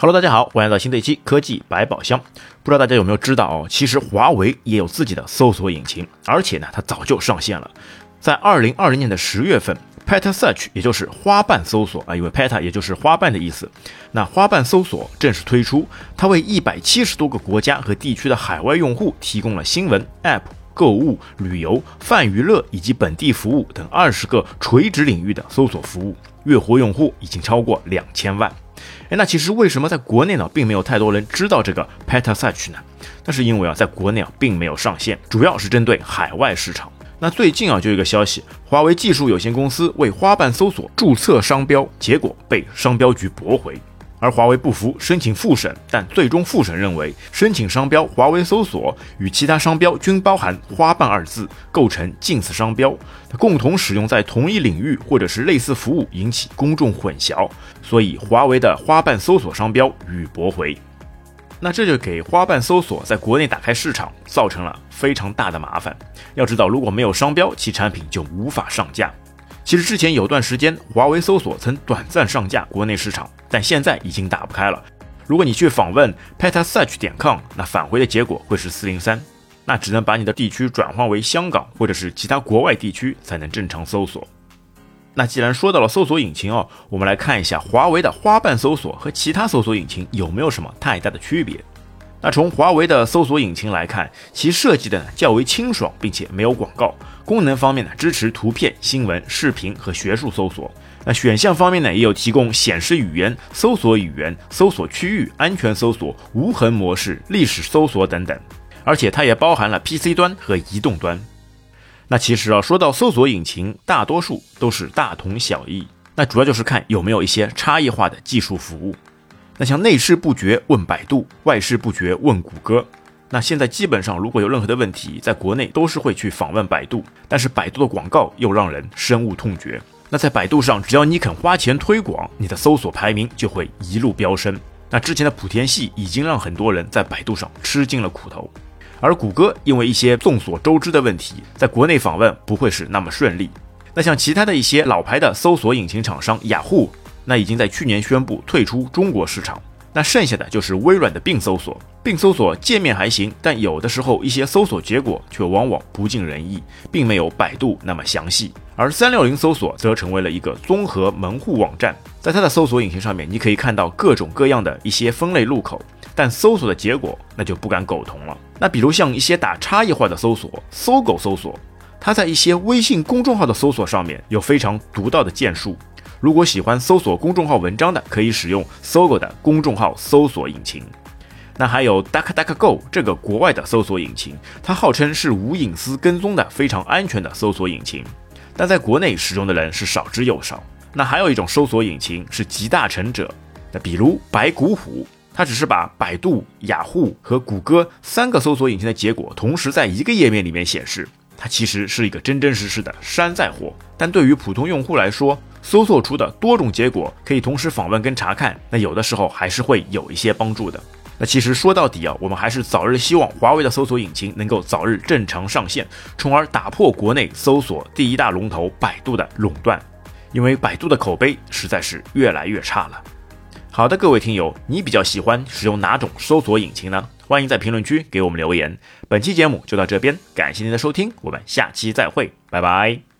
Hello，大家好，欢迎来到新的一期科技百宝箱。不知道大家有没有知道哦，其实华为也有自己的搜索引擎，而且呢，它早就上线了。在二零二零年的十月份，Peta Search 也就是花瓣搜索啊，因为 Peta 也就是花瓣的意思，那花瓣搜索正式推出，它为一百七十多个国家和地区的海外用户提供了新闻、App、购物、旅游、泛娱乐以及本地服务等二十个垂直领域的搜索服务，月活用户已经超过两千万。哎，那其实为什么在国内呢，并没有太多人知道这个 Peta Search 呢？那是因为啊，在国内啊，并没有上线，主要是针对海外市场。那最近啊，就有一个消息，华为技术有限公司为花瓣搜索注册商标，结果被商标局驳回。而华为不服，申请复审，但最终复审认为，申请商标华为搜索与其他商标均包含“花瓣”二字，构成近似商标，共同使用在同一领域或者是类似服务，引起公众混淆，所以华为的花瓣搜索商标予驳回。那这就给花瓣搜索在国内打开市场造成了非常大的麻烦。要知道，如果没有商标，其产品就无法上架。其实之前有段时间，华为搜索曾短暂上架国内市场，但现在已经打不开了。如果你去访问 petasearch 点 com，那返回的结果会是四零三，那只能把你的地区转换为香港或者是其他国外地区才能正常搜索。那既然说到了搜索引擎哦，我们来看一下华为的花瓣搜索和其他搜索引擎有没有什么太大的区别。那从华为的搜索引擎来看，其设计的较为清爽，并且没有广告。功能方面呢，支持图片、新闻、视频和学术搜索。那选项方面呢，也有提供显示语言、搜索语言、搜索区域、安全搜索、无痕模式、历史搜索等等。而且它也包含了 PC 端和移动端。那其实啊，说到搜索引擎，大多数都是大同小异。那主要就是看有没有一些差异化的技术服务。那像内事不决问百度，外事不决问谷歌。那现在基本上如果有任何的问题，在国内都是会去访问百度，但是百度的广告又让人深恶痛绝。那在百度上，只要你肯花钱推广，你的搜索排名就会一路飙升。那之前的莆田系已经让很多人在百度上吃尽了苦头，而谷歌因为一些众所周知的问题，在国内访问不会是那么顺利。那像其他的一些老牌的搜索引擎厂商，雅虎。那已经在去年宣布退出中国市场，那剩下的就是微软的并搜索。并搜索界面还行，但有的时候一些搜索结果却往往不尽人意，并没有百度那么详细。而三六零搜索则成为了一个综合门户网站，在它的搜索引擎上面，你可以看到各种各样的一些分类入口，但搜索的结果那就不敢苟同了。那比如像一些打差异化的搜索，搜狗搜索，它在一些微信公众号的搜索上面有非常独到的建树。如果喜欢搜索公众号文章的，可以使用搜狗的公众号搜索引擎。那还有 DuckDuckGo 这个国外的搜索引擎，它号称是无隐私跟踪的非常安全的搜索引擎，但在国内使用的人是少之又少。那还有一种搜索引擎是集大成者，那比如白骨虎，它只是把百度、雅虎和谷歌三个搜索引擎的结果同时在一个页面里面显示，它其实是一个真真实实的山寨货。但对于普通用户来说，搜索出的多种结果可以同时访问跟查看，那有的时候还是会有一些帮助的。那其实说到底啊，我们还是早日希望华为的搜索引擎能够早日正常上线，从而打破国内搜索第一大龙头百度的垄断。因为百度的口碑实在是越来越差了。好的，各位听友，你比较喜欢使用哪种搜索引擎呢？欢迎在评论区给我们留言。本期节目就到这边，感谢您的收听，我们下期再会，拜拜。